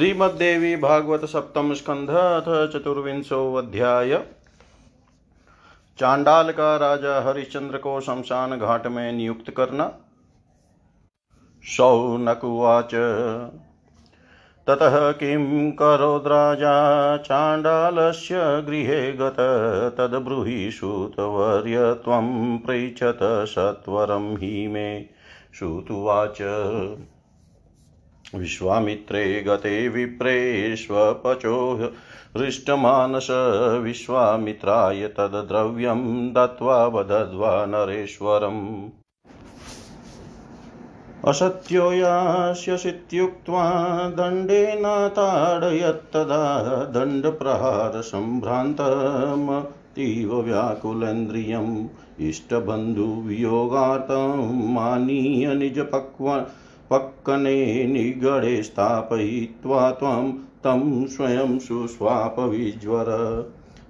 श्रीमद्देवी भागवत सप्तम स्कंध अथ चतुर्विंशो अध्याय। चांडाल का राजा हरिश्चंद्र को शमशान घाट में नियुक्त करना। शौनकुवाच ततः किं करोद्राजा चाण्डालस्य गृहे गत। तद्ब्रूहि श्रुतवर्य त्वं पृच्छत सत्वरं हि मे। श्रुतुवाच विश्वामित्रे गते विप्रेष्वपचो हृष्टमानस विश्वामित्राय तद्द्रव्यं दत्त्वा वदद्वा नरेश्वरम्। असत्यो यास्यसीत्युक्त्वा दण्डेन ताडयत्तदा दण्डप्रहारसम्भ्रान्तमतीव व्याकुलेन्द्रियम् इष्टबन्धुवियोगार्थं मानीय निजपक्व पक्कने निगडे स्थापयित्वा त्वं तं स्वयं सुस्वापविज्वर।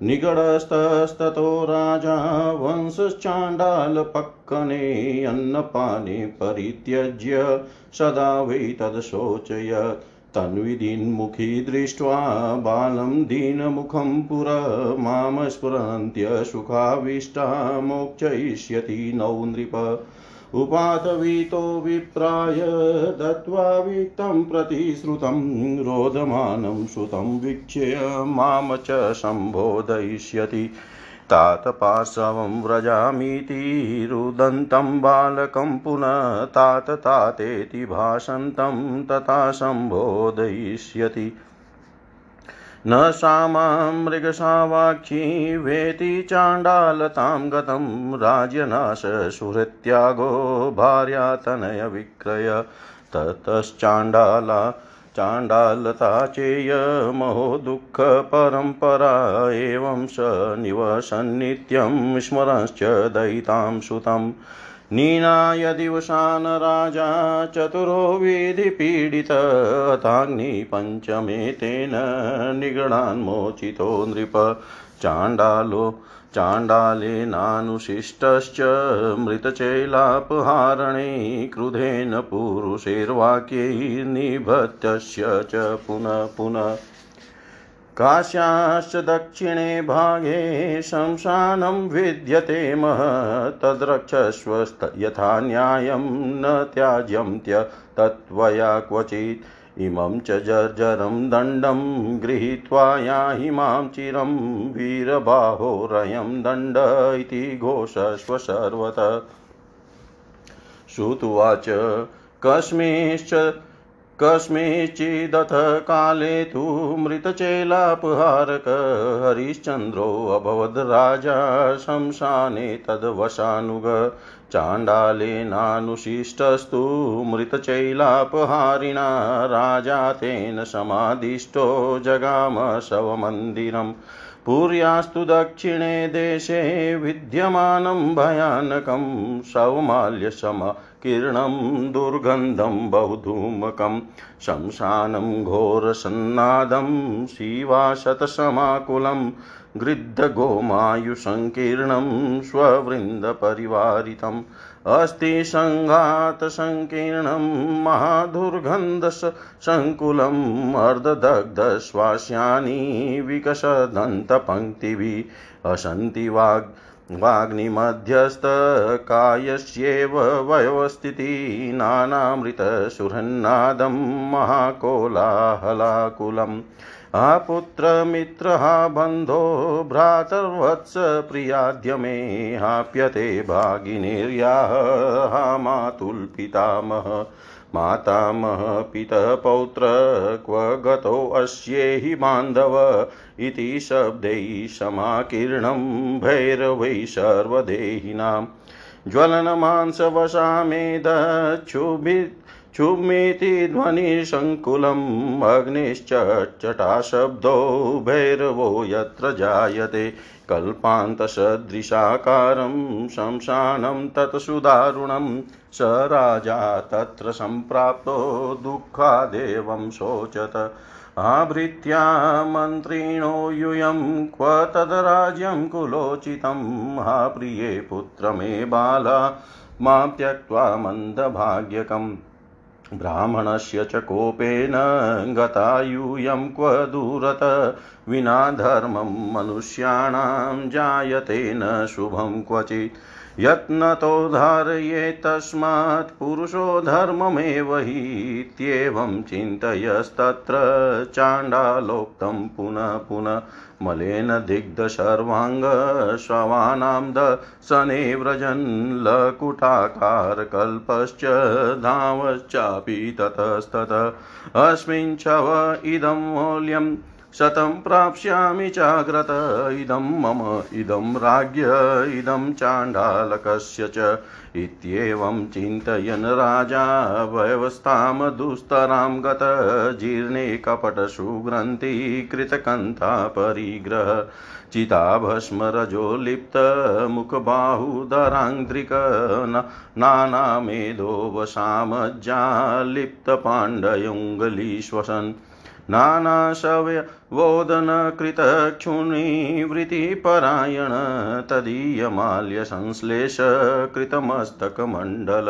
निगडस्तस्ततो राजा वंशश्चाण्डालपक्कने अन्नपाने परित्यज्य सदा वै तदशोचयत् तन्विदीन्मुखी दृष्ट्वा बालं दीनमुखं पुर माँ स्फुरन्त्यसुखाविष्टा मोक्षयिष्यति नौ नृप। उपातवीतो विप्राय दत्त्वा वित्तं प्रतिश्रुतं रोदमानं सुतं वीक्ष्य माँ च सम्बोधयिष्यति। तातपार्श्वं व्रजामीति रुदन्तं बालकं पुनः तात तातेति भाषन्तं तथा सम्बोधयिष्यति। न सामां मृगसावाक्षी वेति चाण्डालतां गतं राज्यनाशसुहृत्यागो भार्यातनयविक्रय ततश्चाण्डाला चाण्डालता चेयमहो दुःखपरम्परा एवं स निवसन्नित्यं स्मरंश्च दयितां सुतम् नीनाय दिवसान राजा चतुरो विधिपीडितताग्निपञ्चमे तेन निगणान्मोचितो नृप चाण्डालो चाण्डालेनानुशिष्टश्च मृतचैलापहारणे क्रुधेन पुरुषैर्वाक्यैर्निभत्यस्य च पुनः पुनः काश्याश्च दक्षिणे भागे शंशानं विद्यते महत् तद्रक्षस्व यथा न्यायं न त्याज्यं त्य तत्त्वया क्वचित् इमं च जर्जरं दण्डं गृहीत्वा याहि माँ चिरं वीरबाहोरयं दण्ड इति घोषस्व सर्वतः। श्रुत्वाच कस्मिंश्च कस्मिंश्चिदथ काले तु मृतचेलापहारक हरिश्चन्द्रोऽभवद् राजा शंशाने तद्वशानुग चाण्डालेनानुशिष्टस्तु मृतचैलापहारिणा राजा तेन समादिष्टो जगाम शवमन्दिरम्। पुर्यास्तु दक्षिणे देशे विद्यमानं भयानकं सौमाल्यसम किरणं दुर्गन्धं बहुधूमकं, शंशानं घोरसन्नादं, शिवाशतसमाकुलं, गृद्धगोमायुसङ्कीर्णं स्ववृन्दपरिवारितम् अस्ति सङ्घातसङ्कीर्णं महादुर्गन्धसङ्कुलम् अर्धदग्धश्वास्यानि विकसदन्तपङ्क्तिभिः, असन्ति वाग् वाग्निमध्यस्थकायस्येव वयवस्थितिः नानामृतसुरन्नादं महाकोलाहलाकुलम्। आपुत्रमित्र हा बन्धो भ्रातर्वत्स प्रियाद्य मे हाप्यते भागिनेर्याः मातुल्पितामह। मातामह पितः पौत्र क्व गतोऽस्येहि बान्धव इति शब्दैः समाकीर्णं भैरवै सर्वदेहिनां ज्वलनमांसवशामेदच्छुभि क्षुब्मीति ध्वनिसङ्कुलम् अग्निश्चटचटाशब्दो भैरवो यत्र जायते। कल्पान्तसदृशाकारं शंशानं तत्सुदारुणं स राजा तत्र सम्प्राप्तो दुःखादेवं शोचत। आवृत्या मन्त्रिणो यूयं, क्व तद्राज्यं कुलोचितं हा प्रिये पुत्र मे बाला, माँ त्यक्त्वा मन्दभाग्यकम्। ब्राह्मणस्य च कोपेन गतायूयं क्व दूरत। विना धर्मं मनुष्याणां जायते न शुभं क्वचित्। यत्नतो धारये तस्मात् पुरुषो धर्ममेव हीत्येवं चिन्तयस्तत्र चाण्डालोक्तं पुनः पुनः मलेन दिग्धशर्वाङ्गश्रवाणां दशने व्रजन् लकुटाकारकल्पश्च धावश्चापि ततस्तत। अस्मिन् छव इदं मौल्यम् शतं प्राप्स्यामि चाग्रत। इदं मम, इदं राज्ञ, इदं चाण्डालकस्य च। इत्येवं चिन्तयन् राजा व्यवस्थां दुस्तरां गत। जीर्णे कपटसुग्रन्थि कृतकन्था परिग्रह। चिताभस्मरजो लिप्तमुखबाहुधराङ्घ्रिक नानामेधो वशामज्जा लिप्तपाण्डयुङ्गलीश्वसन्। नानाशवोदनकृतक्षुणिवृत्तिपरायण तदीयमाल्यसंश्लेषकृतमस्तकमण्डल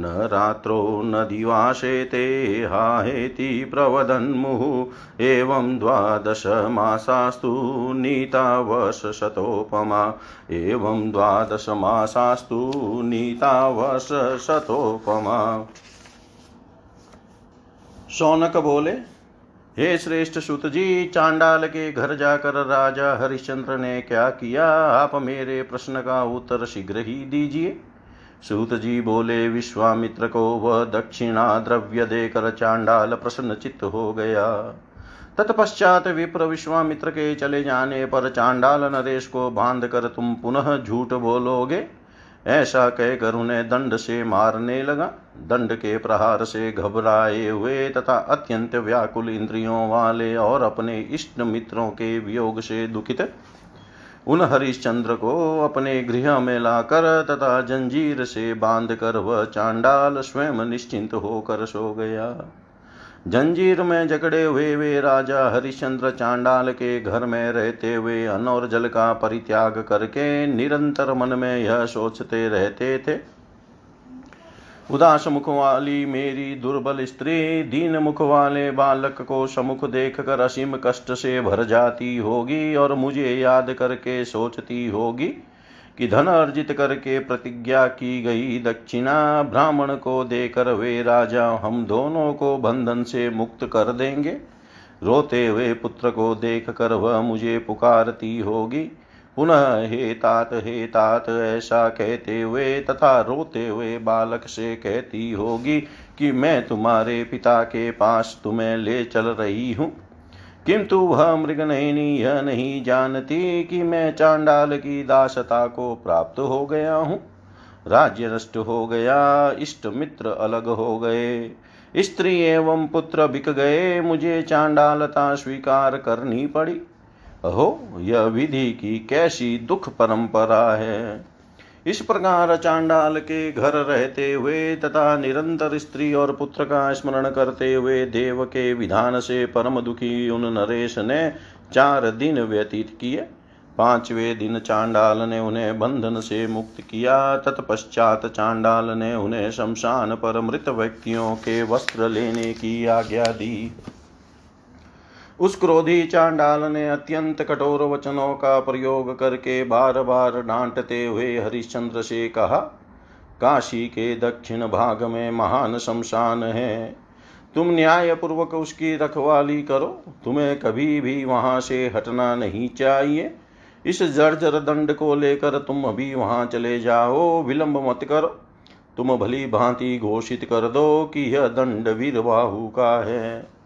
न रात्रौ न दिवासे ते हाहेति प्रवदन्मुः एवं द्वादशमासास्तु नीतावशतोपमा एवं द्वादशमासास्तु नीतावशतोपमा शौनक बोले हे श्रेष्ठ सुत जी चांडाल के घर जाकर राजा हरिश्चंद्र ने क्या किया? आप मेरे प्रश्न का उत्तर शीघ्र ही दीजिए। सूत जी बोले, विश्वामित्र को वह दक्षिणा द्रव्य देकर चांडाल प्रसन्न चित्त हो गया। तत्पश्चात विप्र विश्वामित्र के चले जाने पर चांडाल नरेश को बाँध कर तुम पुनः झूठ बोलोगे? ऐसा कहकर उन्हें दंड से मारने लगा। दंड के प्रहार से घबराए हुए तथा अत्यंत व्याकुल इंद्रियों वाले और अपने इष्ट मित्रों के वियोग से दुखित, उन हरिश्चंद्र को अपने गृह में लाकर तथा जंजीर से बाँध कर वह चांडाल स्वयं निश्चिंत होकर सो गया। जंजीर में जकड़े हुए वे राजा हरिश्चंद्र चांडाल के घर में रहते हुए अन्न और जल का परित्याग करके निरंतर मन में यह सोचते रहते थे। उदास मुख वाली मेरी दुर्बल स्त्री, दीन मुख वाले बालक को समुख देख कर असीम कष्ट से भर जाती होगी और मुझे याद करके सोचती होगी। कि धन अर्जित करके प्रतिज्ञा की गई। दक्षिणा ब्राह्मण को देकर वे राजा, हम दोनों को बंधन से मुक्त कर देंगे। रोते हुए पुत्र को देख कर वह मुझे पुकारती होगी। पुनः, हे तात हे तात, ऐसा कहते हुए तथा रोते हुए बालक से कहती होगी कि मैं तुम्हारे पिता के पास तुम्हें ले चल रही हूँ। किंतु वह मृगनयनी यह नहीं जानती कि मैं चांडाल की दासता को प्राप्त हो गया हूँ। राज्य नष्ट हो गया, इष्ट मित्र अलग हो गए, स्त्री एवं पुत्र बिक गए, मुझे चांडालता स्वीकार करनी पड़ी। अहो, यह विधि की कैसी दुख परंपरा है। इस प्रकार चांडाल के घर रहते हुए तथा निरंतर स्त्री और पुत्र का स्मरण करते हुए देव के विधान से परम दुखी उन नरेश ने चार दिन व्यतीत किए। पांचवे दिन चांडाल ने उन्हें बंधन से मुक्त किया। तत्पश्चात चांडाल ने उन्हें शमशान पर मृत व्यक्तियों के वस्त्र लेने की आज्ञा दी। उस क्रोधी चांडाल ने अत्यंत कठोर वचनों का प्रयोग करके बार बार डांटते हुए हरिश्चंद्र से कहा, काशी के दक्षिण भाग में महान शमशान है। तुम न्याय पूर्वक उसकी रखवाली करो। तुम्हें कभी भी वहाँ से हटना नहीं चाहिए। इस जर्जर दंड को लेकर तुम अभी वहाँ चले जाओ। विलंब मत करो। तुम भली भांति घोषित कर दो कि यह दंड वीरबाहु का है।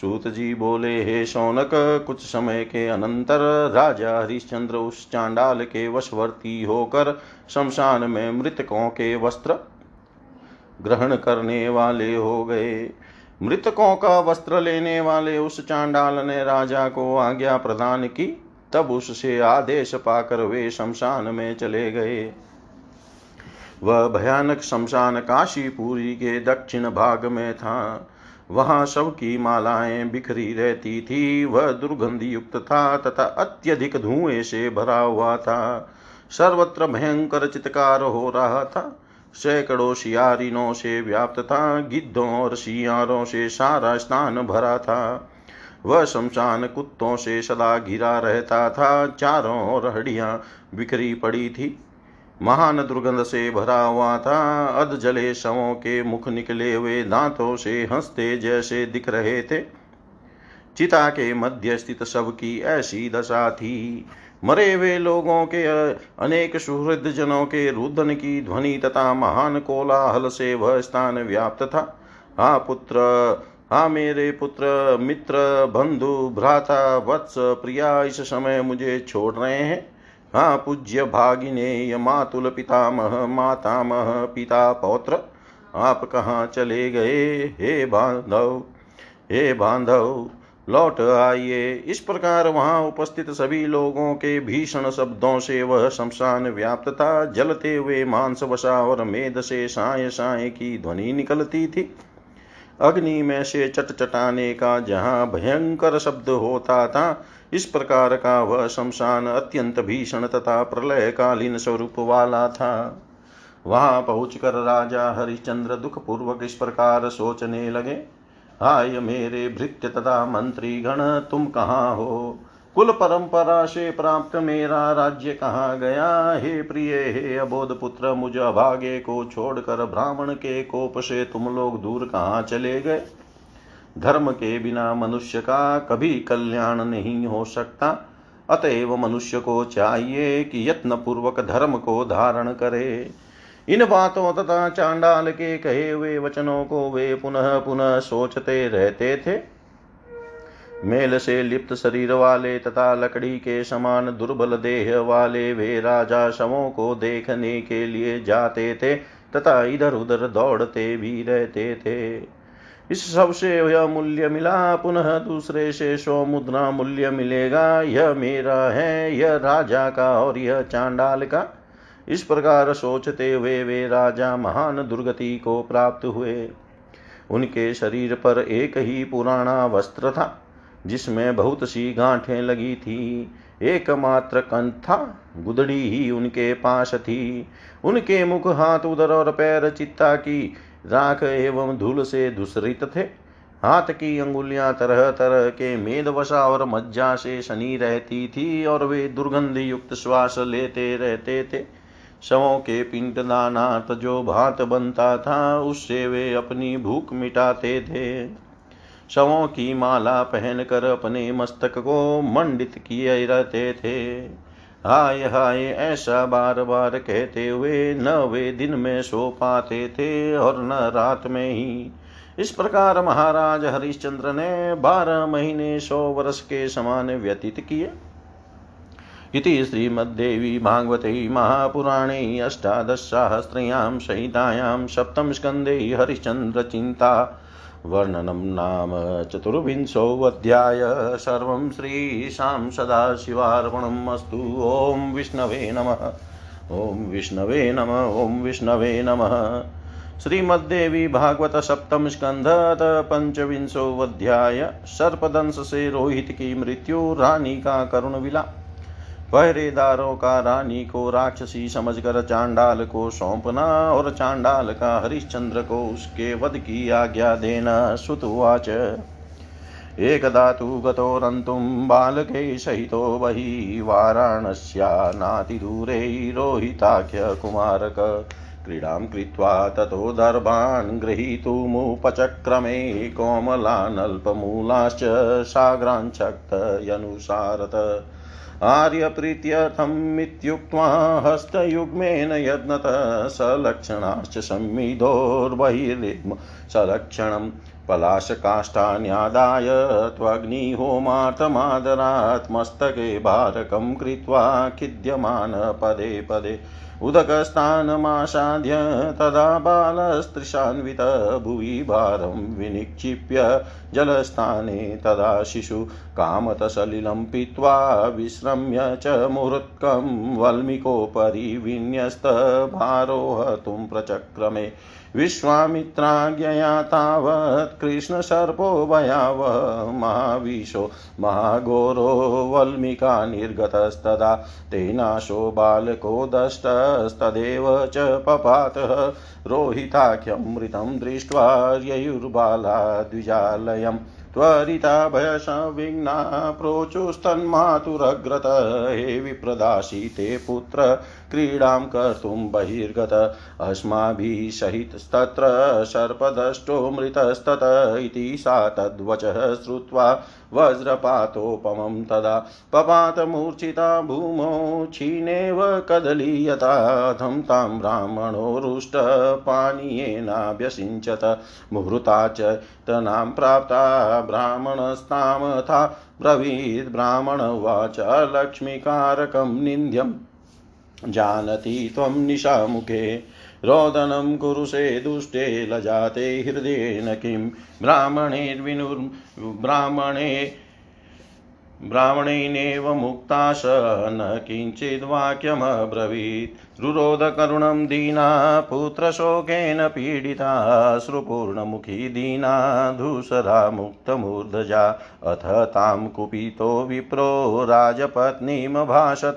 सूत जी बोले, हे शौनक, कुछ समय के अनंतर राजा हरिश्चंद्र उस चांडाल के वशवर्ती होकर शमशान में मृतकों के वस्त्र ग्रहण करने वाले हो गए। मृतकों का वस्त्र लेने वाले उस चांडाल ने राजा को आज्ञा प्रदान की। तब उससे आदेश पाकर वे शमशान में चले गए। वह भयानक शमशान काशीपुरी के दक्षिण भाग में था। वहाँ शव की मालाएँ बिखरी रहती थी। वह दुर्गंधि युक्त था तथा अत्यधिक धुएँ से भरा हुआ था। सर्वत्र भयंकर चित्कार हो रहा था। सैकड़ों शियारिनों से व्याप्त था। गिद्धों और शियारों से सारा स्थान भरा था। वह शमशान कुत्तों से सदा घिरा रहता था। चारों ओर हड्डियाँ बिखरी पड़ी थी। महान दुर्गंध से भरा हुआ था। अध जले शवों के मुख निकले हुए दांतों से हँसते जैसे दिख रहे थे। चिता के मध्य स्थित शव की ऐसी दशा थी। मरे हुए लोगों के, अनेक सुहृद जनों के रुदन की ध्वनि तथा महान कोलाहल से वह स्थान व्याप्त था। हा पुत्र, हा मेरे पुत्र, मित्र, बंधु, भ्राता, वत्स, प्रिया, इस समय मुझे छोड़ रहे हैं। हाँ पूज्य भागिने मातुल पितामह, मातामह, पिता, पौत्र, आप कहाँ चले गए? हे बांधव हे बांधव, लौट आइए। इस प्रकार वहाँ उपस्थित सभी लोगों के भीषण शब्दों से वह शमशान व्याप्त था जलते हुए मांस वसा और मेद से साय साय की ध्वनि निकलती थी। अग्नि में से चटचटाने का जहाँ भयंकर शब्द होता था इस प्रकार का वह शमशान अत्यंत भीषण तथा प्रलय कालीन स्वरूप वाला था। वहाँ पहुंचकर राजा हरिश्चंद्र दुख पूर्वक इस प्रकार सोचने लगे, हाय मेरे भृत्य तथा मंत्री गण तुम कहाँ हो? कुल परंपरा से प्राप्त मेरा राज्य कहाँ गया? हे प्रिय, हे अबोध पुत्र, मुझ अभागे को छोड़कर ब्राह्मण के कोप से तुम लोग दूर कहाँ चले गए? धर्म के बिना मनुष्य का कभी कल्याण नहीं हो सकता। अतएव मनुष्य को चाहिए कि यत्न पूर्वक धर्म को धारण करे। इन बातों तथा चांडाल के कहे हुए वचनों को वे पुनः पुनः सोचते रहते थे। मेल से लिप्त शरीर वाले तथा लकड़ी के समान दुर्बल देह वाले वे राजा शवों को देखने के लिए जाते थे तथा इधर उधर दौड़ते भी रहते थे। इस सबसे यह मूल्य मिला, पुनः दूसरे से सौ मुद्रा मूल्य मिलेगा। यह मेरा है, यह राजा का और यह चांडाल का। इस प्रकार सोचते हुए वे राजा महान दुर्गति को प्राप्त हुए। उनके शरीर पर एक ही पुराना वस्त्र था, जिसमें बहुत सी गांठें लगी थी। एकमात्र कंठ था, गुदड़ी ही उनके पास थी। उनके मुख, हाथ, उदर और पैर चित्ता की राख एवं धूल से दूसरित थे। हाथ की अंगुलियाँ तरह तरह के मेद वसा और मज्जा से शनि रहती थी और वे दुर्गंध युक्त श्वास लेते रहते थे। शवों के पिंड दानार्थ जो भात बनता था, उससे वे अपनी भूख मिटाते थे। शवों की माला पहनकर अपने मस्तक को मंडित किए रहते थे। हाय हाय, ऐसा बार बार कहते हुए न वे दिन में सो पाते थे और न रात में ही। इस प्रकार महाराज हरिश्चंद्र ने बारह महीने सौ वर्ष के समान व्यतीत किए। इति श्रीमद्देवी भागवते महापुराणे अष्टादशसाहस्रयां संहितायां सप्तमस्कन्धे हरिश्चन्द्रचिन्ता वर्णनं नाम चतुर्विंशोऽध्याय। सर्वं श्रीशां सदाशिवार्पणम् अस्तु। ॐ विष्णवे नमः। ॐ विष्णवे नमः। ॐ विष्णवे नमः। श्रीमद्देवी भागवत सप्तम स्कंध पंचविंशोऽध्याय सर्पदंश से रोहित की मृत्यु, रानी का करुण विला पहरेदारों का रानी को राक्षसी समझकर चांडाल को सौंपना और चांडाल का हरिश्चंद्र को उसके वध की आज्ञा देना सुतुवाच। एकदा तु गतोरन्तुं बालके सहितो बहि वाराणस्या नातिदूरे रोहिताख्यकुमारक क्रीडां कृत्वा ततो दर्भान् गृहीतुमुपचक्रमे कोमलानल्पमूलाश्च आर्यप्रीत्यर्थमित्युक्त्वा हस्तयुग्मेन यत्नतः सलक्षणाश्च संविधोर्बहिर्म सलक्षणं पलाशकाष्ठान्यादाय त्वग्निहोमार्थमादरात् मस्तके भारकं कृत्वा खिद्यमान पदे पदे। उदकस्थानमासाद्य तदा बालस्त्रिशान्वित भुवि भारं विनिक्षिप्य जलस्थाने तदा शिशु कामतसलिलं पीत्वा विश्रम्य च मुहूर्त्कं वल्मिकोपरि विन्यस्तभारोहतुं प्रचक्रमे विश्वामित्राज्ञया तावत् कृष्णसर्पो भयावः महाविशो महाघोरो वल्मिका निर्गतस्तदा तेनाशो बालको दष्टस्तदेव च पपातः रोहिताख्यमृतं दृष्ट्वा ययुर्बाला द्विजालयम् त्वरिता भयसंविघ्ना प्रोचुस्तन्मातुरग्रत हे विप्रदासी ते पुत्र क्रीडां कर्तुं बहिर्गत अस्माभिः सहितस्तत्र सर्पदष्टो मृतस्तत इति सा तद्वचः श्रुत्वा वज्रपातोपमं तदा पपातमूर्छिता भूमौ क्षीणेव कदलीयताथं तां ब्राह्मणो रुष्टपानीयेनाभ्यसिञ्चत मुहूर्ता च तनां प्राप्ता ब्राह्मणस्तामथा ब्रवीद् ब्राह्मण उवाच लक्ष्मीकारकं निन्द्यम् जानति त्वं निशामुखे। रोदनं कुरुषे दुष्टे लजाते हृदयेन किं। ब्राह्मणेर्विनुर्ब्राह्मणे ब्राह्मणेनेव मुक्ता स न किञ्चिद्वाक्यमब्रवीत् रुरोधकरुणं दीना, पुत्रशोकेन पीडिता, श्रुपूर्णमुखी दीना, धूसरा मुक्तमूर्धजा, अथ तां कुपितो विप्रो राजपत्नीमभाषत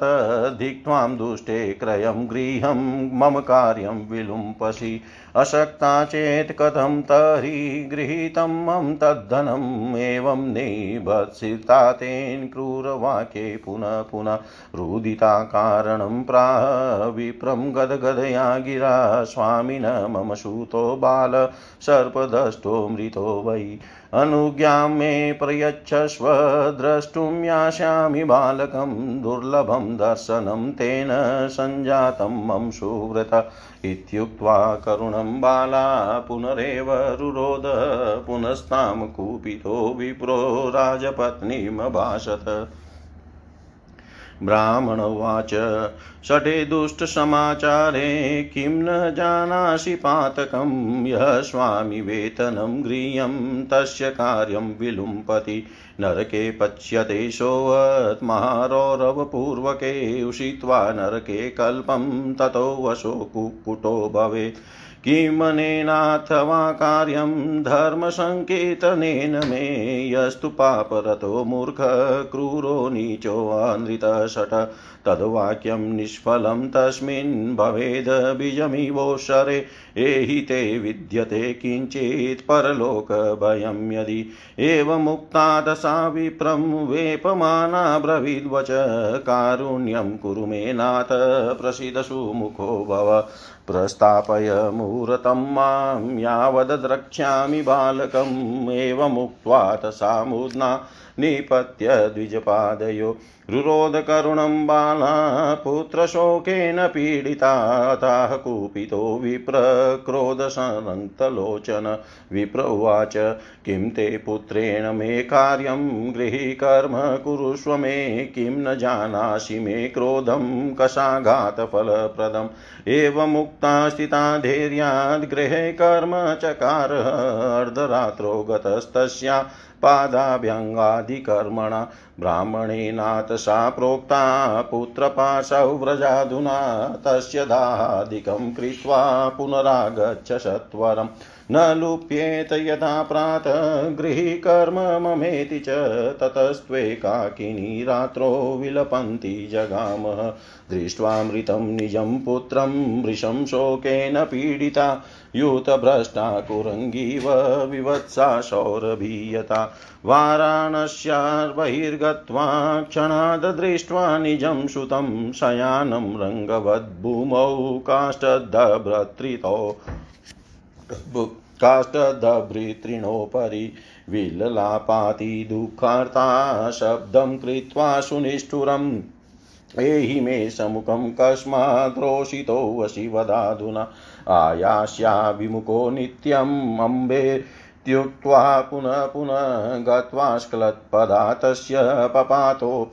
धिक्त्वां दुष्टे क्रयं गृहं, मम कार्यं विलुम्पसि। अशक्ता चेत् कथं तर्हि गृहीतं मम तद्धनम् एवं निभत्सिता तेन क्रूरवाक्ये पुनः पुनः रुदिता कारणं प्राह विप्रं गदगदया गिरा। स्वामिन मम सूतो बाल। सर्पदष्टो मृतो वै। अनुज्ञां मे प्रयच्छस्व। द्रष्टुं यास्यामि बालकं। दुर्लभं दर्शनं तेन सञ्जातं मम सुव्रत। इत्युक्त्वा करुणं बाला पुनरेव रुरोध पुनस्तां कुपितो विप्रो राजपत्नीमभाषत ब्राह्मण उवाच। षटे दुष्टसमाचारे किं न जानासि पातकं? यः स्वामि वेतनं गृह्यं तस्य कार्यं विलुम्पति। नरके पच्यते सोऽवत्महारौरवपूर्वके उषित्वा नरके कल्पं, ततो वशो कुक्कुटो भवेत्। किमनेनाथवा कार्यं धर्मसङ्केतनेन मे यस्तु पापरतो मूर्ख क्रूरो नीचोऽनृतषट तद्वाक्यं निष्फलं तस्मिन् भवेद् बीजमिवोषरे, एहि ते विद्यते किञ्चित् परलोकभयं यदि। एवमुक्ता दशा विप्रं वेपमाना कारुण्यं कुरु मे नाथ प्रसीदसु मुखो भव। प्रस्थापय मुहूर्तं माँ यावद्रक्ष्यामि बालकम्, एवमुक्त्वा तसा मुद्ना। निपत्य द्विजपादयो रुरोधकरुणं बाला पुत्रशोकेन पीडिताताः कुपितो विप्रक्रोधसनन्तलोचन विप्र उवाच, किं ते पुत्रेण मे कार्यं गृहीकर्म कुरुष्व मे, किं न जानासि मे क्रोधं कषाघातफलप्रदम्। एवमुक्ता स्थिता धैर्याद् गृहे कर्म चकार अर्धरात्रो गतस्तस्या। पादाभ्यङ्गादिकर्मणा। ब्राह्मणेनाथ सा प्रोक्ता पुत्रपाशौ व्रजाधुना तस्य दाहादिकं कृत्वा पुनरागच्छ सत्वरम्। न लुप्येत यथा प्रातः, गृहीकर्म ममेति च ततस्त्वेकाकिनी रात्रो विलपन्ति जगामः। दृष्ट्वा मृतं निजं पुत्रं वृषं शोकेन पीडिता, यूतभ्रष्टा कुरङ्गीव विवत्सा शौरभीयता। वाराणस्यार्बहिर्गत्वा क्षणाददृष्ट्वा निजं सुतं शयानं रङ्गवद्भूमौ काष्ठदभ्रत्रितो काष्ठदभृतृणोपरि विललापाति दुःखार्ता शब्दं कृत्वा सुनिष्ठुरम्। एहि मे समुखं कस्माद्रोषितो वशि वदाधुना आयास्या विमुखो नित्यम् अम्बे इत्युक्त्वा पुनः पुनः गत्वा स्खलत्पदा तस्य पपातो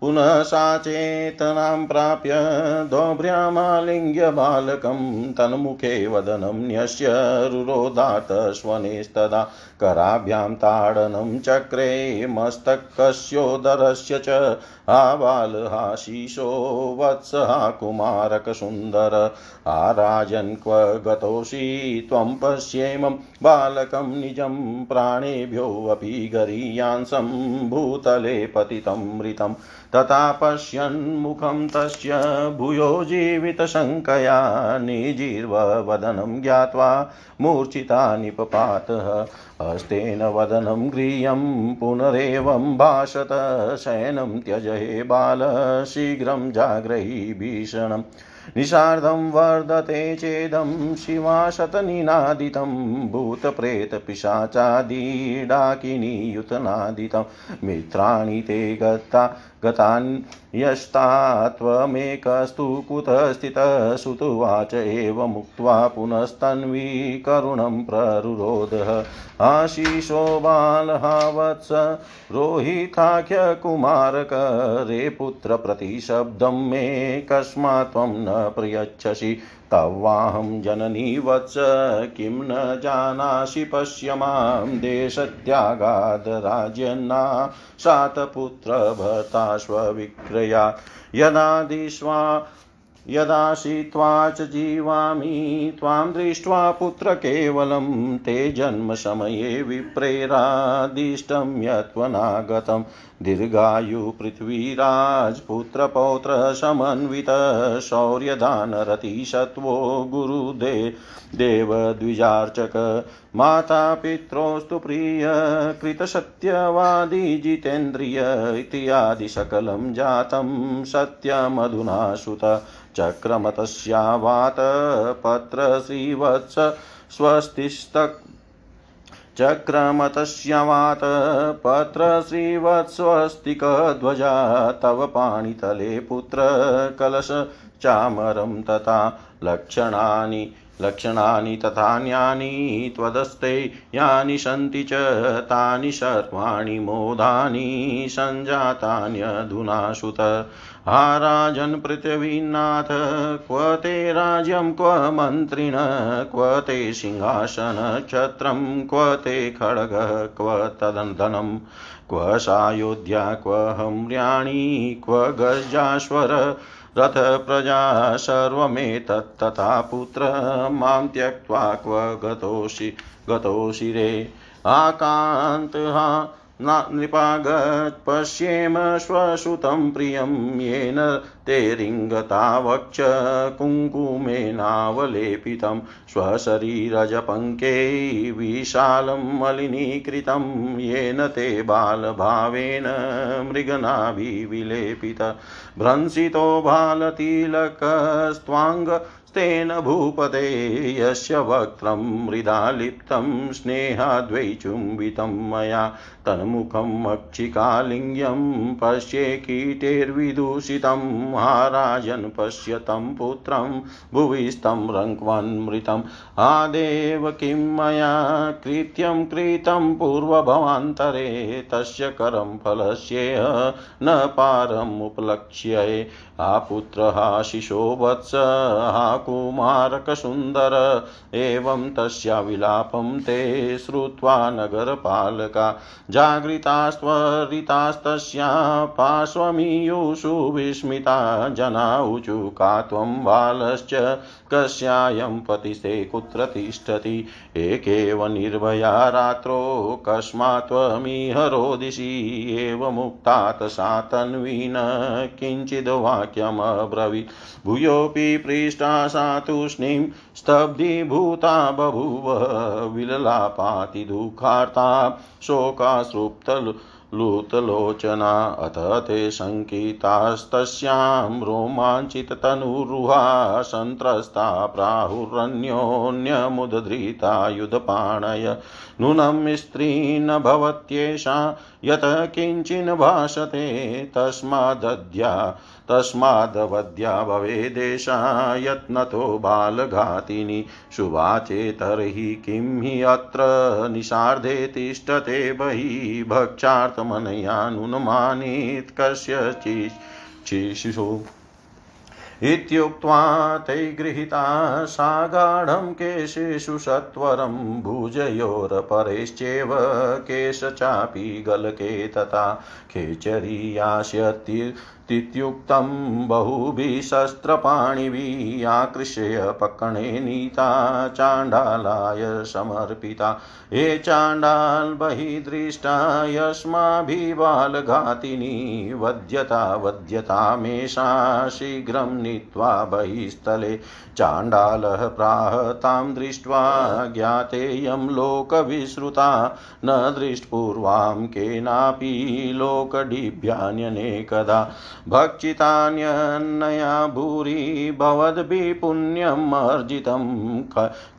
पुनः सा चेतनां प्राप्य दोभ्र्यामालिङ्ग्य बालकं तन्मुखे वदनं न्यस्य रुरोदातस्वनेस्तदा कराभ्यां ताडनं चक्रे मस्तकस्योदरस्य च आबालहाशिषो वत्सहा कुमारकसुन्दर आराजन् क्व गतोषि त्वं पश्येमं बालकं निजं प्राणेभ्योऽपि गरीयांसं भूतले पतितं मृतम् तथा पश्यन्मुखं तस्य भूयो जीवितशङ्कया निजीर्ववदनं ज्ञात्वा मूर्छिता निपपातः हस्तेन वदनं गृह्यं पुनरेवं भाषत शयनं त्यज हे बाल शीघ्रं जाग्रही भीषणम्। निषार्धं वर्धते चेदं शिवाशतनिनादितं, भूतप्रेतपिशाचादीडाकिनीयुतनादितं। मित्राणि ते गता गतान्यस्तात्वमेकस्तु कुतः स्थितः सुतुवाच एवमुक्त्वा पुनस्तन्वी करुणं प्ररुरोधः आशीषो बालः वत्स रोहिताख्यकुमारकरे पुत्रप्रतिशब्दं मे कस्मात् त्वं न प्रयच्छसि। तवाहं जननी वत्स किं न जानासि पश्य माँ देशत्यागादराज्यन्ना शातपुत्रभर्ताश्वविक्रया यदादिष्वा यदासि त्वा च जीवामि, त्वां दृष्ट्वा पुत्र केवलं, ते जन्मसमये विप्रेरादिष्टं यत्त्वनागतं दीर्घायु पृथ्वीराजपुत्रपौत्रसमन्वित शौर्यदानरतिशत्वो गुरुदे। देवद्विजार्चक माता पित्रोस्तु प्रिय, कृतसत्यवादी जितेन्द्रिय इत्यादि सकलं जातं सत्यमधुना सुत। चक्रमतस्यावात पत्रश्रीवत्स स्वस्तिस्तक्। चक्रमतस्यवात पत्रश्रीवत्स्वस्तिकध्वजा तव पाणितले पुत्र कलशचामरं तथा लक्षणानि लक्षणानि तथान्यानि त्वदस्ते यानि सन्ति च तानि सर्वाणि मोदानि सञ्जातान्यधुना सुत हा राजन् पृथिवीनाथ, क्व ते राज्यं, क्व मन्त्रिण, क्व ते सिंहासनक्षत्रं क्व ते खड्गः, क्व तदन्तनं क्व सायोध्या, क्व हम्र्याणि, क्व गजाश्वर रथप्रजा सर्वमेतत्तथा पुत्र, माँ त्यक्त्वा क्व गतोषि गतोषि रे। आकान्तहा नृपागत् पश्येम श्वश्रुतं प्रियं येन ते रिङ्गता वक्ष कुङ्कुमेनावलेपितं स्वशरीरजपङ्के विशालं मलिनीकृतं येन ते बालभावेन मृगनाभिविलेपित भ्रंसितो बालतिलकस्त्वाङ्ग तेन भूपते यस्य वक्त्रं मृदा लिप्तं स्नेहाद्वैचुम्बितं मया तन्मुखं मक्षिकालिङ्ग्यं पश्ये कीटेर्विदूषितं महाराजन् पश्यतं पुत्रं भुविस्तं रङ्क्वन्मृतम्। आदेव किं मया कृत्यं कृतं पूर्वभवान्तरे, तस्य करं फलस्येह न पारमुपलक्ष्ये आपुत्रः शिशो वत्स कुमारकसुन्दर, एवं तस्या विलापं ते श्रुत्वा नगरपालका। जागृतास्त्वरितास्तस्या पार्श्वमीयुषु विस्मिता जना ऊचु का त्वं बालश्च कस्यायं पतिस्ते कुत्र तिष्ठति? एकेव निर्भया रात्रौ कस्मात् त्वमिह रोदिषि एवमुक्तात् सा तन्वीन किञ्चिद् वाक्यमब्रवीत्। भूयोऽपि पृष्टा सा तूष्णीं स्तब्धीभूता बभूव विललापातिदुःखार्ता शोकाश्रुप्तलु लुतलोचना अथ ते शङ्कितास्तस्यां रोमाञ्चिततनुरुहा सन्त्रस्ता प्राहुरन्योन्यमुदधृता, युधपाणय, नूनं स्त्री न भवत्येषा यत किञ्चिन् भाषते तस्मादद्या तस्मादवद्या भवेदेशा यत्नतो बालघातिनि। शुभाचेतर्हि किं हि अत्र निषार्धे तिष्ठते बहिः भक्षार्थ आत्मनयानुन्मानित् कस्यचिशिशु इत्युक्त्वा तै गृहीता सा गाढं केशेषु सत्वरं भुजयोरपरेश्चेव केश चापि गलके तथा खेचरीयास्यति तित्युक्तं बहुभिः आकृष्य पक्कणे नीता चाण्डालाय समर्पिता। हे चाण्डाल् बहिः दृष्टा यस्माभिबालघातिनी वध्यता वध्यतामेषा शीघ्रं नीत्वा बहिस्थले चाण्डालः प्राह तां दृष्ट्वा ज्ञातेयं लोकविश्रुता न दृष्टपूर्वां केनापि लोकडिभ्यान्यनेकदा। भक्षितान्यन्नया भूरि भवद्भिपुण्यम् अर्जितं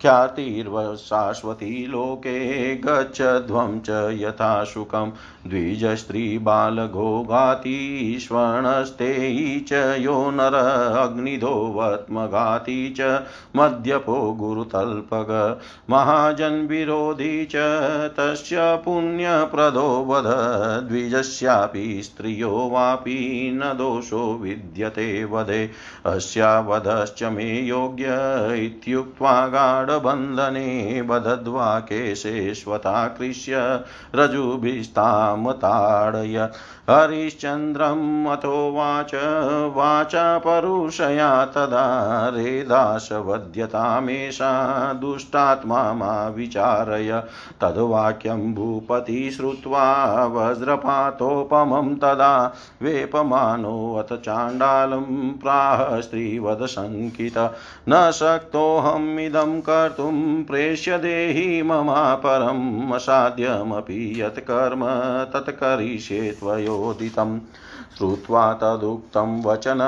ख्यातिर्वशाश्वती लोके गच्छध्वं च यथा शुकं। द्विजस्त्रीबालघोघाती स्वर्णस्तेयी च यो नर अग्निधोवत्मघाती च मद्यपो गुरुतल्पग। महाजन्विरोधी च तस्य पुण्यप्रदो वध। द्विजस्यापि स्त्रियो वापि न दोषो विद्यते वधे अस्यावधश्च मे योग्य इत्युक्त्वा गाढबन्धने बधद्वा केशेष्वताकृष्य रजुभिस्तामताडय। हरिश्चन्द्रम् अथोवाच वाचा परुषया तदा रेदाशवध्यतामेषा दुष्टात्मा मा विचारय। तद्वाक्यं भूपति श्रुत्वा वज्रपातोपमं तदा वेपमानोऽथ चाण्डालं प्राह स्त्रीवदशङ्कित न शक्तोऽहमिदं कर्तुं प्रेष्य देहि ममापरम् असाध्यमपि यत्कर्म तत्करिष्ये त्वयोदितम्। श्रुत्वा तदुक्तं वचन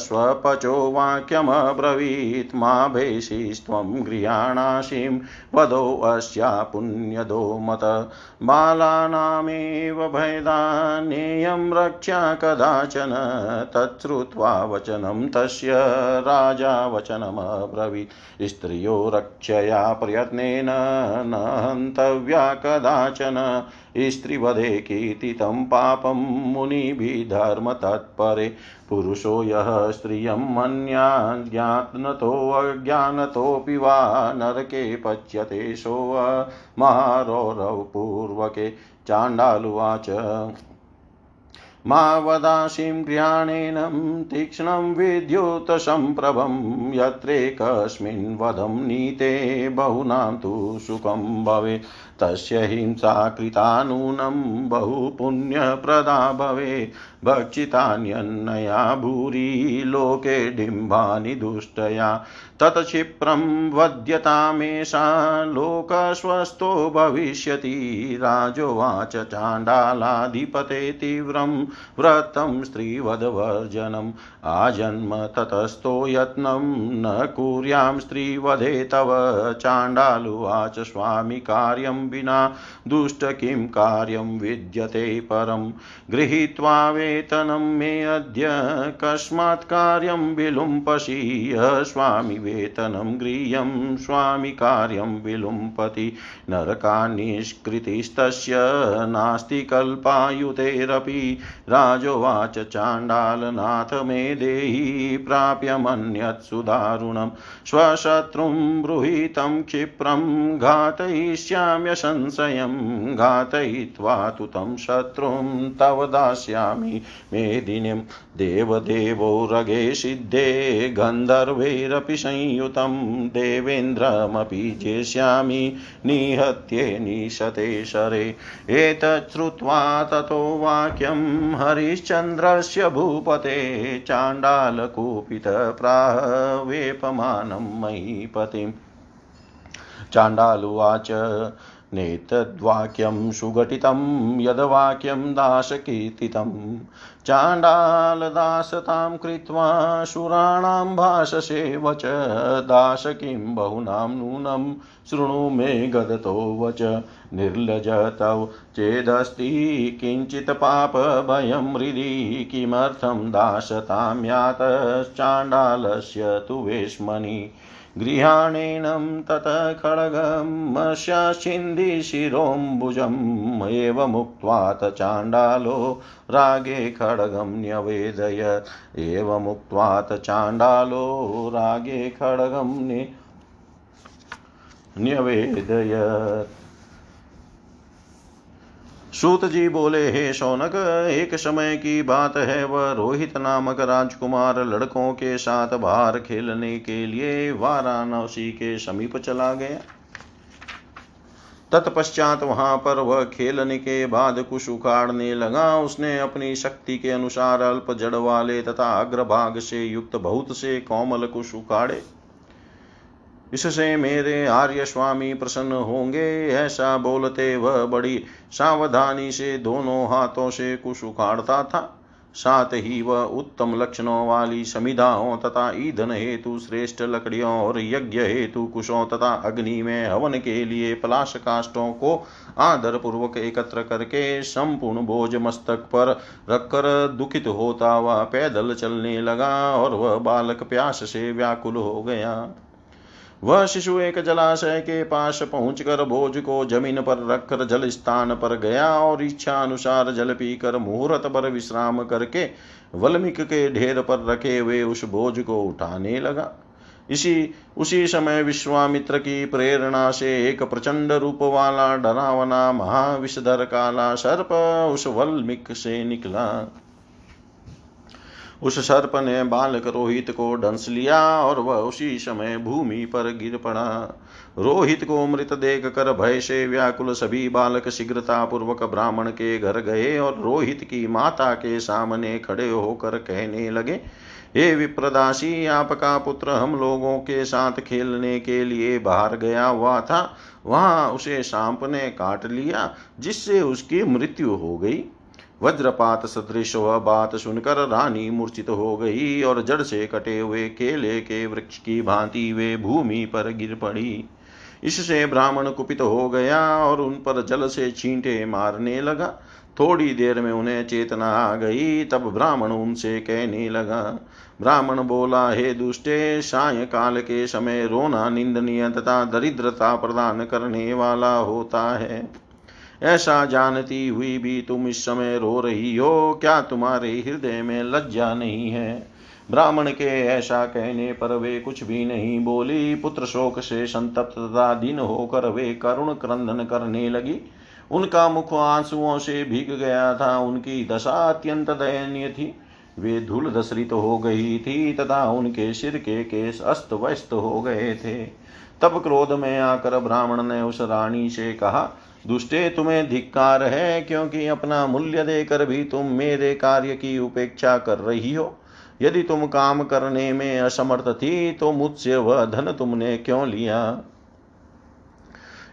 स्वपचो वाक्यमब्रवीत् मा भेषिस्त्वं गृहाणाशीं वधोऽस्या पुण्यदो मत। बालानामेव भयदानेयं रक्षा कदाचन, तच्छ्रुत्वा वचनं तस्य राजा वचनमब्रवीत्। स्त्रियो रक्षया प्रयत्नेन न हन्तव्या कदाचन स्त्रीवधे कीर्तितं पापं मुनिभिधर्मतत्परे। पुरुषो यः स्त्रियं मन्याज्ञानतोऽज्ञानतोऽपि वा नरके पच्यते सोऽमारोरौ पूर्वके। चाण्डालुवाच मा वदाशीं गृहाणेनं तीक्ष्णं विद्युतसम्प्रभं यत्रेकस्मिन् वधं नीते बहुनां तु सुखं भवेत्। तस्य हिंसा कृता नूनं बहुपुण्यप्रदा भवेत् भक्षितान्यन्नया भूरि लोके डिम्बानि दुष्टया। तत्क्षिप्रं वध्यतामेषा लोकस्वस्थो भविष्यति। राजोवाच चाण्डालाधिपते तीव्रं व्रतं स्त्रीवधवर्जनम्। आजन्म ततस्थो यत्नं न कुर्यां स्त्रीवधे तव। चाण्डालुवाच स्वामि कार्यं विना दुष्ट किं कार्यं विद्यते परं। गृहीत्वा वेतनं मे अद्य कस्मात् कार्यं विलुम्पसि। स्वामि वेतनं गृह्यं स्वामि कार्यं विलुम्पति। नरकान्निष्कृतिस्तस्य नास्ति कल्पायुतेरपि। राजोवाच चाण्डालनाथ मे देहि प्राप्यमन्यत् सुदारुणं। स्वशत्रुं ब्रूहितं क्षिप्रं घातयिष्याम्यसंशयं घातयित्वा तु तं शत्रुं तव दास्यामि मेदिनीं। देवदेवो रगे सिद्धे गन्धर्वैरपि संयुतं देवेन्द्रमपि जेष्यामि निहत्ये निशते शरे। एतत् श्रुत्वा ततो वाक्यं हरिश्चन्द्रस्य भूपते चाण्डालकुपितप्राह वेपमानं महीपतिम् चाण्डालुवाच नेतद्वाक्यं सुघटितं, यद्वाक्यं दासकीर्तितं। चाण्डालदासतां कृत्वा सुराणां भाषसे वच दास किं बहुनां नूनं शृणु मे गदतो वच। निर्लज तव चेदस्ति, किञ्चित् पापभयं हृदि, किमर्थं दासतां यातश्चाण्डालस्य तु वेश्मनि। गृहाणेनं ततः एवमुक्त्वा त चाण्डालो रागे खड्गं न्यवेदय एवमुक्त्वा त चाण्डालो रागे खड्गं न्यवेदयत्। सूत जी बोले, हे शौनक, एक समय की बात है वह रोहित नामक राजकुमार लड़कों के साथ बाहर खेलने के लिए वाराणसी के समीप चला गया। तत्पश्चात वहाँ पर वह खेलने के बाद कुश उखाड़ने लगा। उसने अपनी शक्ति के अनुसार अल्प जड़ वाले तथा अग्रभाग से युक्त बहुत से कोमल कुश उखाड़े। इससे मेरे आर्य स्वामी प्रसन्न होंगे, ऐसा बोलते वह बड़ी सावधानी से दोनों हाथों से कुश उखाड़ता था। साथ ही वह उत्तम लक्षणों वाली समिधाओं तथा ईंधन हेतु श्रेष्ठ लकड़ियों और यज्ञ हेतु कुशों तथा अग्नि में हवन के लिए पलाश काष्टों को आदर पूर्वक एकत्र करके संपूर्ण बोझ मस्तक पर रखकर दुखित होता वह पैदल चलने लगा और वह बालक प्यास से व्याकुल हो गया। वह शिशु एक जलाशय के पास पहुंचकर बोझ को ज़मीन पर रखकर जल स्थान पर गया और इच्छा अनुसार जल पीकर मुहूर्त पर विश्राम करके वल्मिक के ढेर पर रखे हुए उस बोझ को उठाने लगा। इसी, उसी समय विश्वामित्र की प्रेरणा से एक प्रचंड रूप वाला डरावना महाविषधर काला सर्प उस वल्मिक से निकला। उस सर्प ने बालक रोहित को डंस लिया और वह उसी समय भूमि पर गिर पड़ा। रोहित को मृत देख कर भय से व्याकुल सभी बालक शीघ्रता पूर्वक ब्राह्मण के घर गए और रोहित की माता के सामने खड़े होकर कहने लगे, हे विप्रदासी, आपका पुत्र हम लोगों के साथ खेलने के लिए बाहर गया हुआ था। वहाँ उसे सांप ने काट लिया, जिससे उसकी मृत्यु हो गई। वज्रपात सदृश वह बात सुनकर रानी मूर्छित हो गई और जड़ से कटे हुए केले के वृक्ष की भांति वे भूमि पर गिर पड़ी। इससे ब्राह्मण कुपित हो गया और उन पर जल से छींटे मारने लगा। थोड़ी देर में उन्हें चेतना आ गई, तब ब्राह्मण उनसे कहने लगा, ब्राह्मण बोला, हे दुष्टे साय काल के समय रोना निंदनीय तथा दरिद्रता प्रदान करने वाला होता है। ऐसा जानती हुई भी तुम इस समय रो रही हो। क्या तुम्हारे हृदय में लज्जा नहीं है? ब्राह्मण के ऐसा कहने पर वे कुछ भी नहीं बोली। पुत्र शोक से संतप्त तथा दिन होकर वे करुण क्रंदन करने लगी। उनका मुख आंसुओं से भीग गया था। उनकी दशा अत्यंत दयनीय थी। वे धूल दसरित हो गई थी तथा उनके सिर के केस अस्त व्यस्त हो गए थे। तब क्रोध में आकर ब्राह्मण ने उस रानी से कहा दुष्टे तुम्हें धिक्कार है, क्योंकि अपना मूल्य देकर भी तुम मेरे कार्य की उपेक्षा कर रही हो। यदि तुम काम करने में असमर्थ थी तो मुझसे वह धन तुमने क्यों लिया?